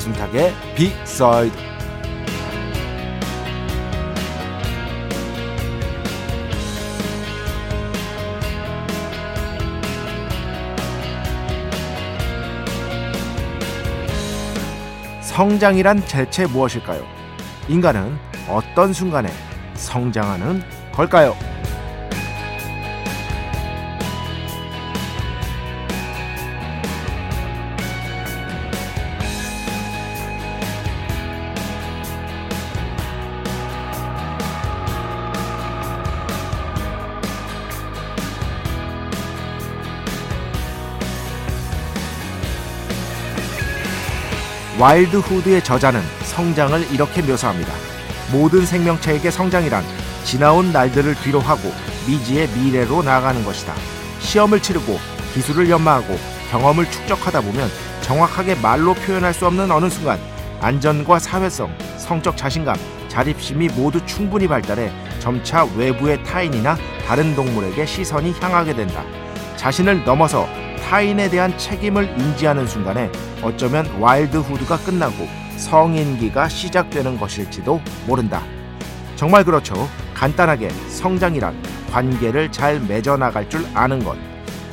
배순탁의 비사이드 성장이란 대체 무엇일까요? 인간은 어떤 순간에 성장하는 걸까요? Wildhood의 저자는 성장을 이렇게 묘사합니다. 모든 생명체에게 성장이란 지나온 날들을 뒤로하고 미지의 미래로 나아가는 것이다. 시험을 치르고 기술을 연마하고 경험을 축적하다 보면 정확하게 말로 표현할 수 없는 어느 순간 안전과 사회성, 성적 자신감, 자립심이 모두 충분히 발달해 점차 외부의 타인이나 다른 동물에게 시선이 향하게 된다. 자신을 넘어서 타인에 대한 책임을 인지하는 순간에 어쩌면 Wildhood가 끝나고 성인기가 시작되는 것일지도 모른다. 정말 그렇죠. 간단하게 성장이란 관계를 잘 맺어나갈 줄 아는 것.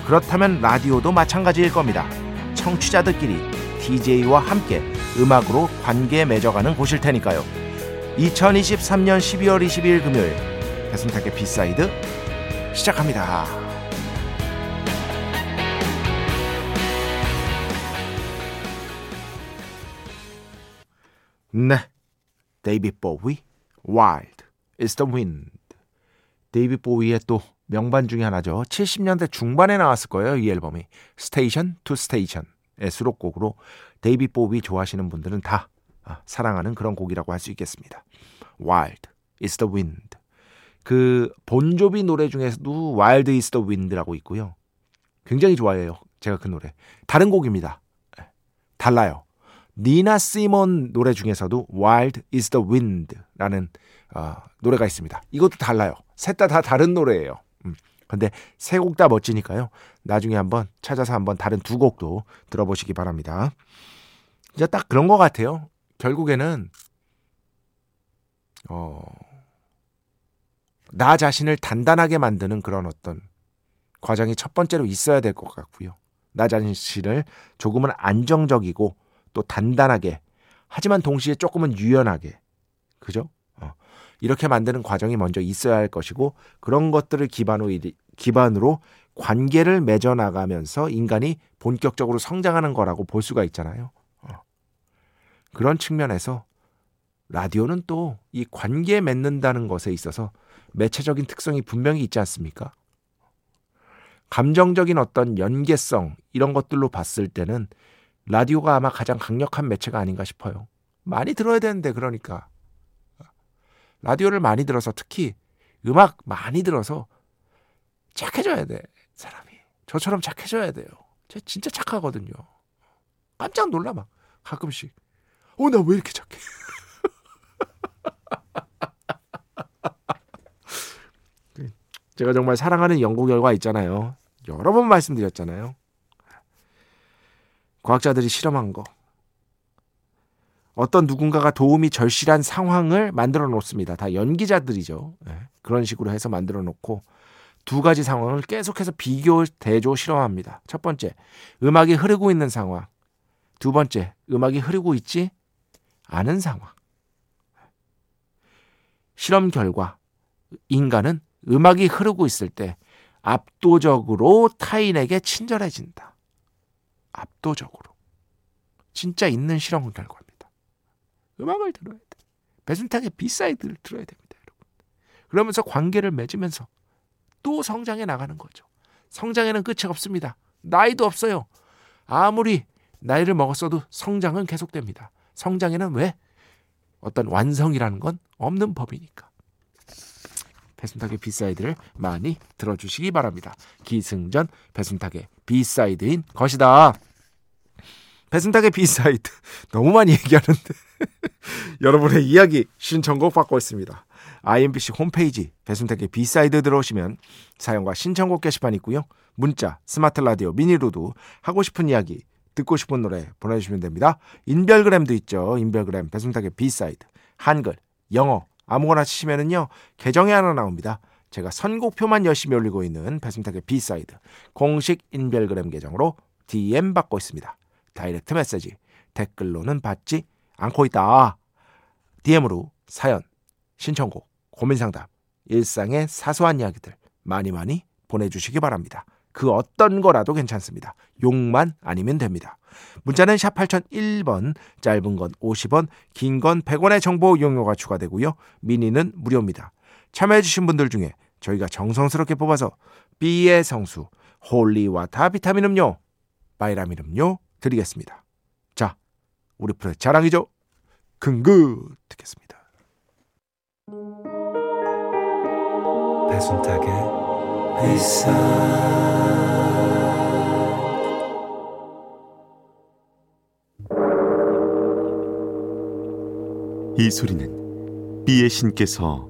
그렇다면 라디오도 마찬가지일 겁니다. 청취자들끼리 DJ와 함께 음악으로 관계 맺어가는 곳일 테니까요. 2023년 12월 22일 금요일 배순탁의 B side 시작합니다. 네. 데이빗 보위 Wild is the Wind. 데이빗 보위의 또 명반 중에 하나죠. 70년대 중반에 나왔을 거예요. 이 앨범이. Station to Station의 수록곡으로 데이빗 보위 좋아하시는 분들은 다 아, 사랑하는 그런 곡이라고 할 수 있겠습니다. Wild is the Wind. 그 본조비 노래 중에서도 Wild is the Wind라고 있고요. 굉장히 좋아해요. 제가 그 노래. 다른 곡입니다. 예, 달라요. 니나 시몬 노래 중에서도 Wild is the Wind라는 어, 노래가 있습니다. 이것도 달라요. 셋다다 다른 노래예요. 음. 근데 세 곡 다 멋지니까요. 나중에 한번 찾아서 한번 다른 두 곡도 들어보시기 바랍니다. 이제 딱 그런 것 같아요. 결국에는 어, 나 자신을 단단하게 만드는 그런 어떤 과정이 첫 번째로 있어야 될 것 같고요. 나 자신을 조금은 안정적이고 또 단단하게 하지만 동시에 조금은 유연하게 그죠? 어. 이렇게 만드는 과정이 먼저 있어야 할 것이고 그런 것들을 기반으로 기반으로 관계를 맺어 나가면서 인간이 본격적으로 성장하는 거라고 볼 수가 있잖아요. 어. 그런 측면에서 라디오는 또 이 관계 맺는다는 것에 있어서 매체적인 특성이 분명히 있지 않습니까? 감정적인 어떤 연계성 이런 것들로 봤을 때는 라디오가 아마 가장 강력한 매체가 아닌가 싶어요. 많이 들어야 되는데 그러니까 라디오를 많이 들어서 특히 음악 많이 들어서 착해져야 돼 사람이 저처럼 착해져야 돼요. 제 진짜 착하거든요. 깜짝 놀라 막 가끔씩 어 나 왜 이렇게 착해? 제가 정말 사랑하는 연구 결과 있잖아요. 여러 번 말씀드렸잖아요. 과학자들이 실험한 거. 어떤 누군가가 도움이 절실한 상황을 만들어 놓습니다. 다 연기자들이죠. 네. 그런 식으로 해서 만들어 놓고 두 가지 상황을 계속해서 비교, 대조, 실험합니다. 첫 번째, 음악이 흐르고 있는 상황. 두 번째, 음악이 흐르고 있지 않은 상황. 실험 결과, 인간은 음악이 흐르고 있을 때 압도적으로 타인에게 친절해진다. 압도적으로. 진짜 있는 실험 결과입니다. 음악을 들어야 돼. 배순탁의 B side를 들어야 됩니다, 여러분. 그러면서 관계를 맺으면서 또 성장해 나가는 거죠. 성장에는 끝이 없습니다. 나이도 없어요. 아무리 나이를 먹었어도 성장은 계속됩니다. 성장에는 왜? 어떤 완성이라는 건 없는 법이니까. 배순탁의 B side를 많이 들어주시기 바랍니다. 기승전 배순탁의 B side인 것이다. 배순탁의 B side 너무 많이 얘기하는데 여러분의 이야기 신청곡 받고 있습니다. IMBC 홈페이지 배순탁의 B side 들어오시면 사연과 신청곡 게시판 있고요. 문자, 스마트 라디오, 미니로도 하고 싶은 이야기, 듣고 싶은 노래 보내주시면 됩니다. 인별그램도 있죠. 인별그램 배순탁의 B side 한글, 영어 아무거나 치시면은요 계정이 하나 나옵니다. 제가 선곡표만 열심히 올리고 있는 배순탁의 B side 공식 인별그램 계정으로 DM 받고 있습니다. 다이렉트 메시지 댓글로는 받지 않고 있다. DM으로 사연, 신청곡, 고민상담, 일상의 사소한 이야기들 많이 많이 보내주시기 바랍니다. 그 어떤 거라도 괜찮습니다. 욕만 아니면 됩니다. 문자는 샵 8001번, 짧은 건 50원, 긴 건 100원의 정보 이용료가 추가되고요. 미니는 무료입니다. 참여해주신 분들 중에 저희가 정성스럽게 뽑아서 B의 성수, 홀리와타 비타민 음료, 바이라민 음료 드리겠습니다. 자, 우리 프로의 자랑이죠. 근그 듣겠습니다. 배순탁의 회사 이 소리는 비의 신께서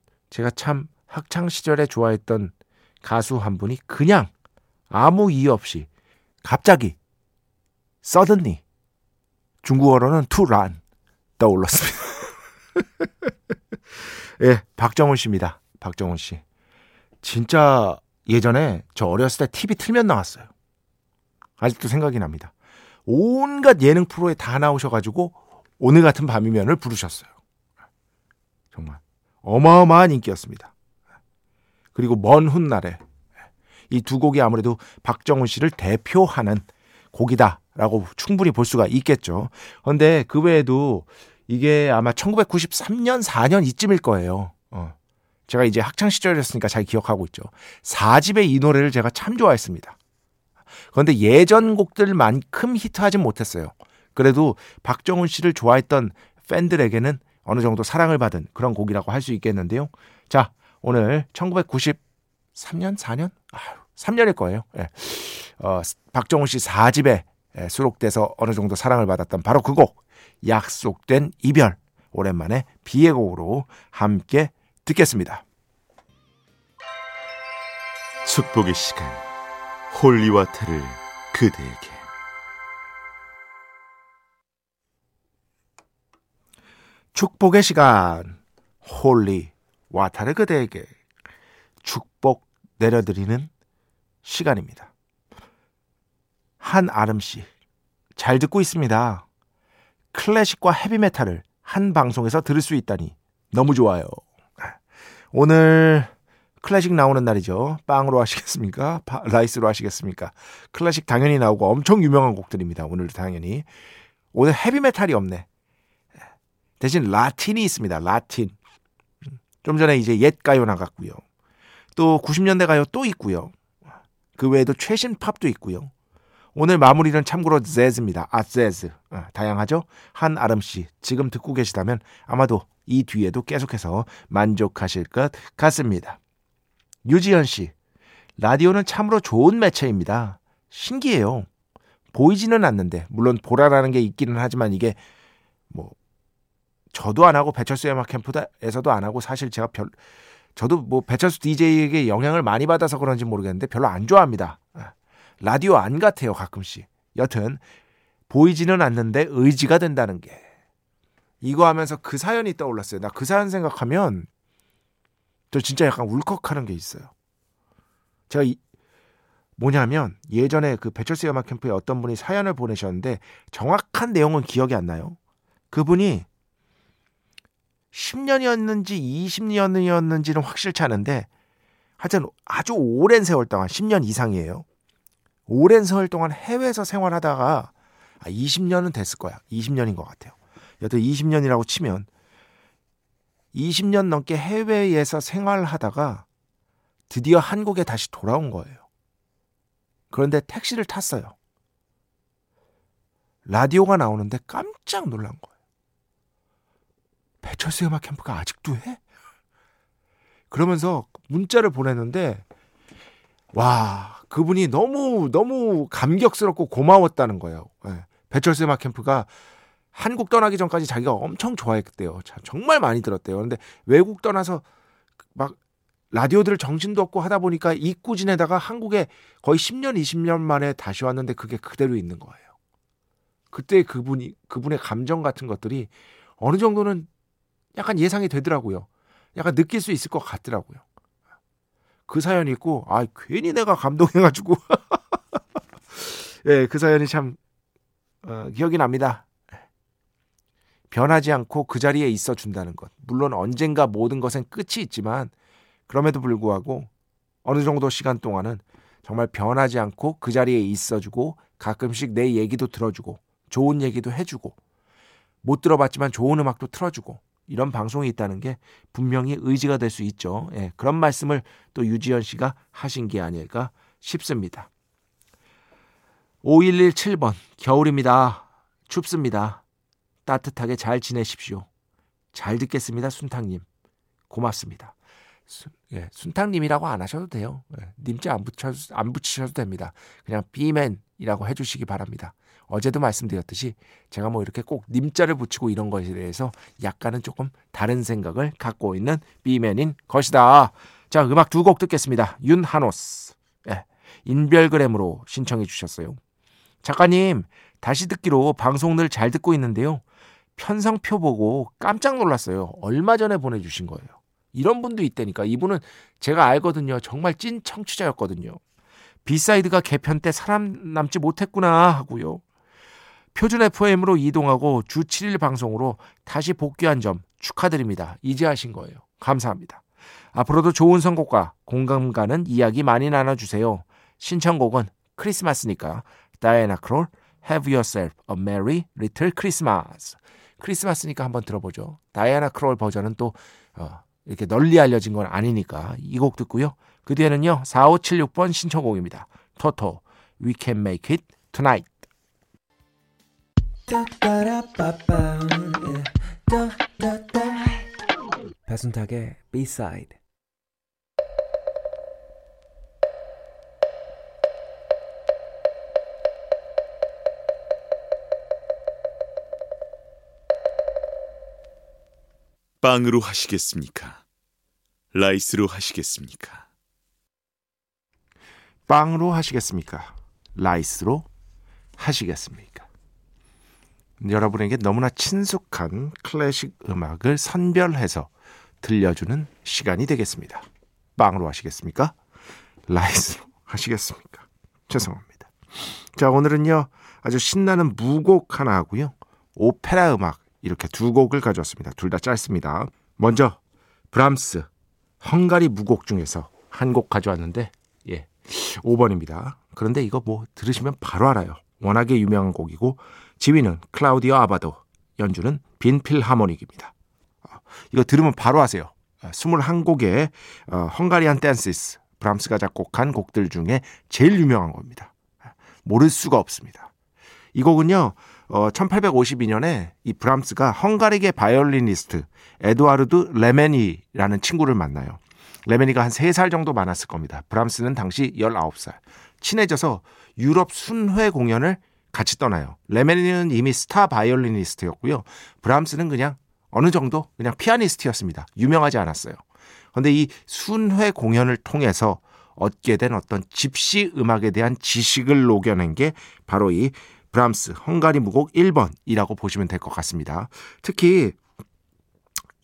제가 참 학창 시절에 좋아했던 가수 한 분이 그냥 아무 이유 없이 갑자기 suddenly 중국어로는 run 떠올랐습니다. 예, 박정훈 씨입니다. 박정훈 씨. 진짜 예전에 저 어렸을 때 TV 틀면 나왔어요. 아직도 생각이 납니다. 온갖 예능 프로에 다 나오셔가지고 오늘 같은 밤이면을 부르셨어요. 정말 어마어마한 인기였습니다. 그리고 먼 훗날에 이 두 곡이 아무래도 박정훈 씨를 대표하는 곡이다라고 충분히 볼 수가 있겠죠. 그런데 그 외에도 이게 아마 1993년 4년 이쯤일 거예요. 어. 제가 이제 학창 시절이었으니까 잘 기억하고 있죠. 4집의 이 노래를 제가 참 좋아했습니다. 그런데 예전 곡들만큼 히트하진 못했어요. 그래도 박정훈 씨를 좋아했던 팬들에게는 어느 정도 사랑을 받은 그런 곡이라고 할 수 있겠는데요. 자, 오늘 1993년, 4년? 아유, 3년일 거예요. 예. 어, 박정훈 씨 4집에 예, 수록돼서 어느 정도 사랑을 받았던 바로 그 곡, 약속된 이별. 오랜만에 비의 곡으로 함께 듣겠습니다. 축복의 시간 holy water를 그대에게 축복의 시간 holy water를 그대에게 축복 내려드리는 시간입니다. 한 아름 씨, 잘 듣고 있습니다. 클래식과 헤비메탈을 한 방송에서 들을 수 있다니 너무 좋아요. 오늘 클래식 나오는 날이죠. 빵으로 하시겠습니까? 파, 라이스로 하시겠습니까? 클래식 당연히 나오고 엄청 유명한 곡들입니다. 오늘 당연히. 오늘 헤비메탈이 없네. 대신 라틴이 있습니다. 라틴. 좀 전에 이제 옛 가요 나갔고요. 또 90년대 가요 또 있고요. 그 외에도 최신 팝도 있고요. 오늘 마무리는 참고로 재즈입니다. 아, 재즈. 아, 다양하죠? 한아름 씨, 지금 듣고 계시다면 아마도 이 뒤에도 계속해서 만족하실 것 같습니다. 유지현 씨, 라디오는 참으로 좋은 매체입니다. 신기해요. 보이지는 않는데, 물론 보라라는 게 있기는 하지만 이게 뭐, 저도 안 하고 배철수 음악 캠프에서도 안 하고 사실 제가 별, 저도 뭐 배철수 DJ에게 영향을 많이 받아서 그런지 모르겠는데 별로 안 좋아합니다. 라디오 안 같아요, 가끔씩. 여튼, 보이지는 않는데 의지가 된다는 게. 이거 하면서 그 사연이 떠올랐어요. 나 그 사연 생각하면 저 진짜 약간 울컥하는 게 있어요. 제가 이, 뭐냐면 예전에 그 배철수 음악 캠프에 어떤 분이 사연을 보내셨는데 정확한 내용은 기억이 안 나요. 그분이 10년이었는지 20년이었는지는 확실치 않은데 하여튼 아주 오랜 세월 동안 10년 이상이에요. 오랜 세월 동안 해외에서 생활하다가 아, 20년은 됐을 거야. 20년인 것 같아요. 여튼 20년이라고 치면 20년 넘게 해외에서 생활하다가 드디어 한국에 다시 돌아온 거예요. 그런데 택시를 탔어요. 라디오가 나오는데 깜짝 놀란 거예요. 배철수 음악 캠프가 아직도 해? 그러면서 문자를 보냈는데 와 그분이 너무 너무 감격스럽고 고마웠다는 거예요. 네. 배철수 음악 캠프가 한국 떠나기 전까지 자기가 엄청 좋아했대요. 정말 많이 들었대요. 그런데 외국 떠나서 막 라디오들 정신도 없고 하다 보니까 지내다가 한국에 거의 10년, 20년 만에 다시 왔는데 그게 그대로 있는 거예요. 그때 그분이 그분의 감정 같은 것들이 어느 정도는 약간 예상이 되더라고요. 약간 느낄 수 있을 것 같더라고요. 그 사연이 있고, 아, 괜히 내가 감동해가지고. 예, 네, 그 사연이 참, 어, 기억이 납니다. 변하지 않고 그 자리에 있어 준다는 것. 물론 언젠가 모든 것엔 끝이 있지만, 그럼에도 불구하고 어느 정도 시간 동안은 정말 변하지 않고 그 자리에 있어주고 가끔씩 내 얘기도 들어주고 좋은 얘기도 해주고 못 들어봤지만 좋은 음악도 틀어주고 이런 방송이 있다는 게 분명히 의지가 될 수 있죠. 예, 그런 말씀을 또 유지연 씨가 하신 게 아닐까 싶습니다. 5117번 겨울입니다. 춥습니다. 따뜻하게 잘 지내십시오. 잘 듣겠습니다. 순탕님. 고맙습니다. 순, 예, 순탕님이라고 안 하셔도 돼요. 예, 님자 안, 붙여, 안 붙이셔도 됩니다. 그냥 비맨이라고 해주시기 바랍니다. 어제도 말씀드렸듯이 제가 뭐 이렇게 꼭 님자를 붙이고 이런 것에 대해서 약간은 조금 다른 생각을 갖고 있는 비맨인 것이다. 자, 음악 두 곡 듣겠습니다. 윤하노스. 예, 인별그램으로 신청해 주셨어요. 작가님, 다시 듣기로 방송 늘 잘 듣고 있는데요. 편성표 보고 깜짝 놀랐어요. 얼마 전에 보내주신 거예요. 이런 분도 있다니까. 이분은 제가 알거든요. 정말 찐 청취자였거든요. B side가 개편 때 살아남지 못했구나 하고요. 표준 FM으로 이동하고 주 7일 방송으로 다시 복귀한 점 축하드립니다. 이제 하신 거예요. 감사합니다. 앞으로도 좋은 선곡과 공감 가는 이야기 많이 나눠주세요. 신청곡은 크리스마스니까 다이애나 크롤 Have Yourself a Merry Little Christmas. 크리스마스니까 한번 들어보죠. 다이애나 크롤 버전은 또 어, 이렇게 널리 알려진 건 아니니까 이 곡 듣고요. 그 뒤에는요. 4576번 신청곡입니다. 토토 We Can Make It Tonight. 배순탁의 B-side 빵으로 하시겠습니까? 라이스로 하시겠습니까? 빵으로 하시겠습니까? 라이스로 하시겠습니까? 여러분에게 너무나 친숙한 클래식 음악을 선별해서 들려주는 시간이 되겠습니다. 빵으로 하시겠습니까? 라이스로 하시겠습니까? 죄송합니다. 자, 오늘은요, 아주 신나는 무곡 하나 하고요, 오페라 음악 이렇게 두 곡을 가져왔습니다. 둘 다 짧습니다. 먼저, 브람스, 헝가리 무곡 중에서 한 곡 가져왔는데, 예, 5번입니다. 그런데 이거 뭐 들으시면 바로 알아요. 워낙에 유명한 곡이고 지휘는 클라우디오 아바도, 연주는 빈 필하모닉입니다. 어, 이거 들으면 바로 아세요. 21곡의 어, 헝가리안 댄시스, 브람스가 작곡한 곡들 중에 제일 유명한 겁니다. 모를 수가 없습니다. 이 곡은요, 어, 1852년에 이 브람스가 헝가리계 바이올리니스트 에드와르드 레메니라는 친구를 만나요. 레메니가 한 3살 정도 많았을 겁니다. 브람스는 당시 19살. 친해져서 유럽 순회 공연을 같이 떠나요. 레메니는 이미 스타 바이올리니스트였고요. 브람스는 그냥 어느 정도 그냥 피아니스트였습니다. 유명하지 않았어요. 그런데 이 순회 공연을 통해서 얻게 된 어떤 집시 음악에 대한 지식을 녹여낸 게 바로 이 브람스 헝가리 무곡 1번이라고 보시면 될 것 같습니다. 특히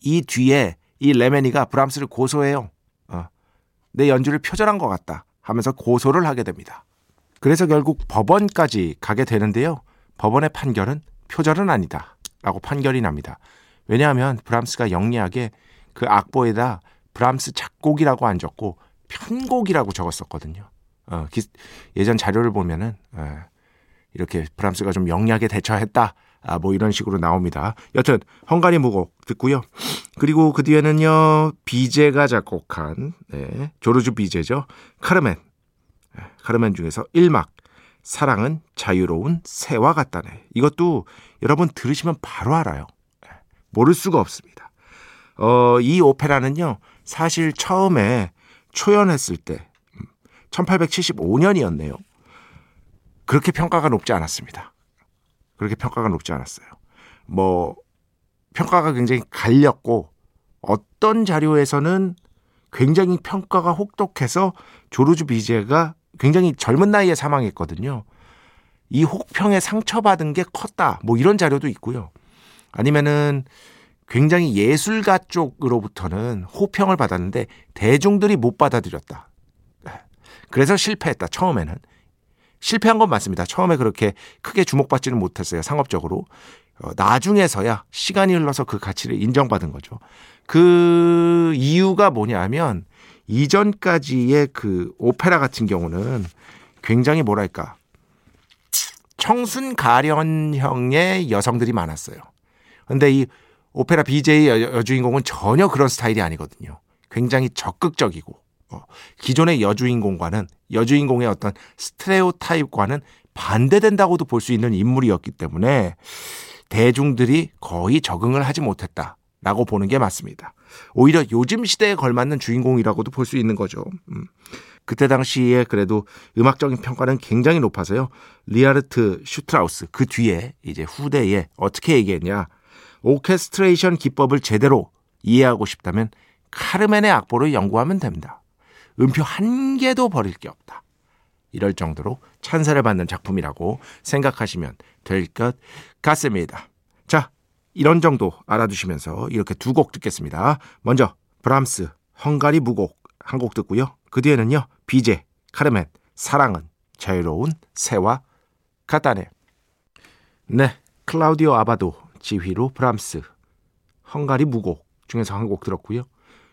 이 뒤에 이 레메니가 브람스를 고소해요. 어, 내 연주를 표절한 것 같다 하면서 고소를 하게 됩니다. 그래서 결국 법원까지 가게 되는데요. 법원의 판결은 표절은 아니다 라고 판결이 납니다. 왜냐하면 브람스가 영리하게 그 악보에다 브람스 작곡이라고 안 적고 편곡이라고 적었었거든요. 어, 기, 예전 자료를 보면은 어, 이렇게 브람스가 좀 영리하게 대처했다. 아, 뭐 이런 식으로 나옵니다. 여튼 헝가리 무곡 듣고요. 그리고 그 뒤에는요 비제가 작곡한 네, 조르주 비제죠. 카르멘. 네, 카르멘 중에서 1막 사랑은 자유로운 새와 같다네. 이것도 여러분 들으시면 바로 알아요. 네, 모를 수가 없습니다. 어, 이 오페라는요 사실 처음에 초연했을 때 1875년이었네요. 음, 그렇게 평가가 높지 않았습니다. 그렇게 평가가 높지 않았어요. 뭐 평가가 굉장히 갈렸고 어떤 자료에서는 굉장히 평가가 혹독해서 조르주 비제가 굉장히 젊은 나이에 사망했거든요. 이 혹평에 상처받은 게 컸다. 뭐 이런 자료도 있고요. 아니면은 굉장히 예술가 쪽으로부터는 호평을 받았는데 대중들이 못 받아들였다. 그래서 실패했다. 처음에는. 실패한 건 맞습니다. 처음에 그렇게 크게 주목받지는 못했어요. 상업적으로. 어, 나중에서야 시간이 흘러서 그 가치를 인정받은 거죠. 그 이유가 뭐냐면 이전까지의 그 오페라 같은 경우는 굉장히 뭐랄까 청순 가련형의 여성들이 많았어요. 근데 이 오페라 BJ 여, 주인공은 전혀 그런 스타일이 아니거든요. 굉장히 적극적이고 어, 기존의 여주인공과는 여주인공의 어떤 스트레오 타입과는 반대된다고도 볼 수 있는 인물이었기 때문에 대중들이 거의 적응을 하지 못했다 라고 보는 게 맞습니다. 오히려 요즘 시대에 걸맞는 주인공이라고도 볼 수 있는 거죠. 음. 그때 당시에 그래도 음악적인 평가는 굉장히 높아서요. 리하르트 슈트라우스 그 뒤에 이제 후대에 어떻게 얘기했냐. 오케스트레이션 기법을 제대로 이해하고 싶다면 카르멘의 악보를 연구하면 됩니다. 음표 한 개도 버릴 게 없다. 이럴 정도로 찬사를 받는 작품이라고 생각하시면 될 것 같습니다. 자, 이런 정도 알아두시면서 이렇게 두 곡 듣겠습니다. 먼저 브람스 헝가리 무곡 한 곡 듣고요. 그 뒤에는요. 비제 카르멘 사랑은 자유로운 새와 같다네. 네, 클라우디오 아바도 지휘로 브람스 헝가리 무곡 중에서 한 곡 들었고요.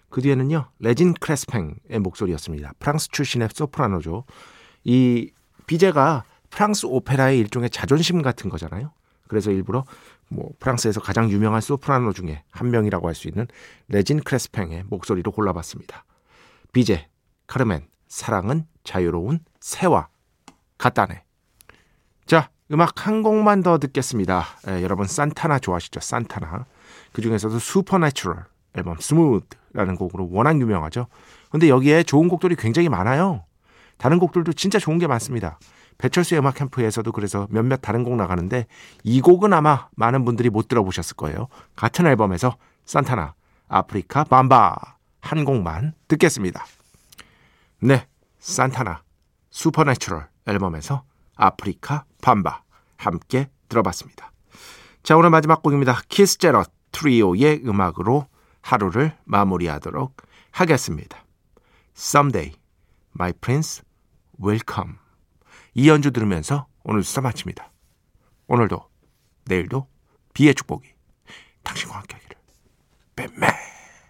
그 뒤에는요 레진 크레스팽의 목소리였습니다. 프랑스 출신의 소프라노죠. 이 비제가 프랑스 오페라의 일종의 자존심 같은 거잖아요. 그래서 일부러 뭐 프랑스에서 가장 유명한 소프라노 중에 한 명이라고 할 수 있는 레진 크레스팽의 목소리로 골라봤습니다. 비제, 카르멘, 사랑은 자유로운 새와 같다네. 자, 음악 한 곡만 더 듣겠습니다. 에, 여러분 산타나 좋아하시죠? 산타나. 그 중에서도 Supernatural 앨범 Smooth라는 곡으로 워낙 유명하죠. 근데 여기에 좋은 곡들이 굉장히 많아요. 다른 곡들도 진짜 좋은 게 많습니다. 배철수의 음악 캠프에서도 그래서 몇몇 다른 곡 나가는데 이 곡은 아마 많은 분들이 못 들어보셨을 거예요. 같은 앨범에서 산타나, Africa Bamba 한 곡만 듣겠습니다. 네, 산타나, Supernatural 앨범에서 Africa Bamba 함께 들어봤습니다. 자, 오늘 마지막 곡입니다. 키스 제럿 트리오의 음악으로 하루를 마무리하도록 하겠습니다. Someday, my prince will come. 이 연주 들으면서 오늘 수사 마칩니다. 오늘도 내일도 비의 축복이 당신과 함께하기를. 뱀매.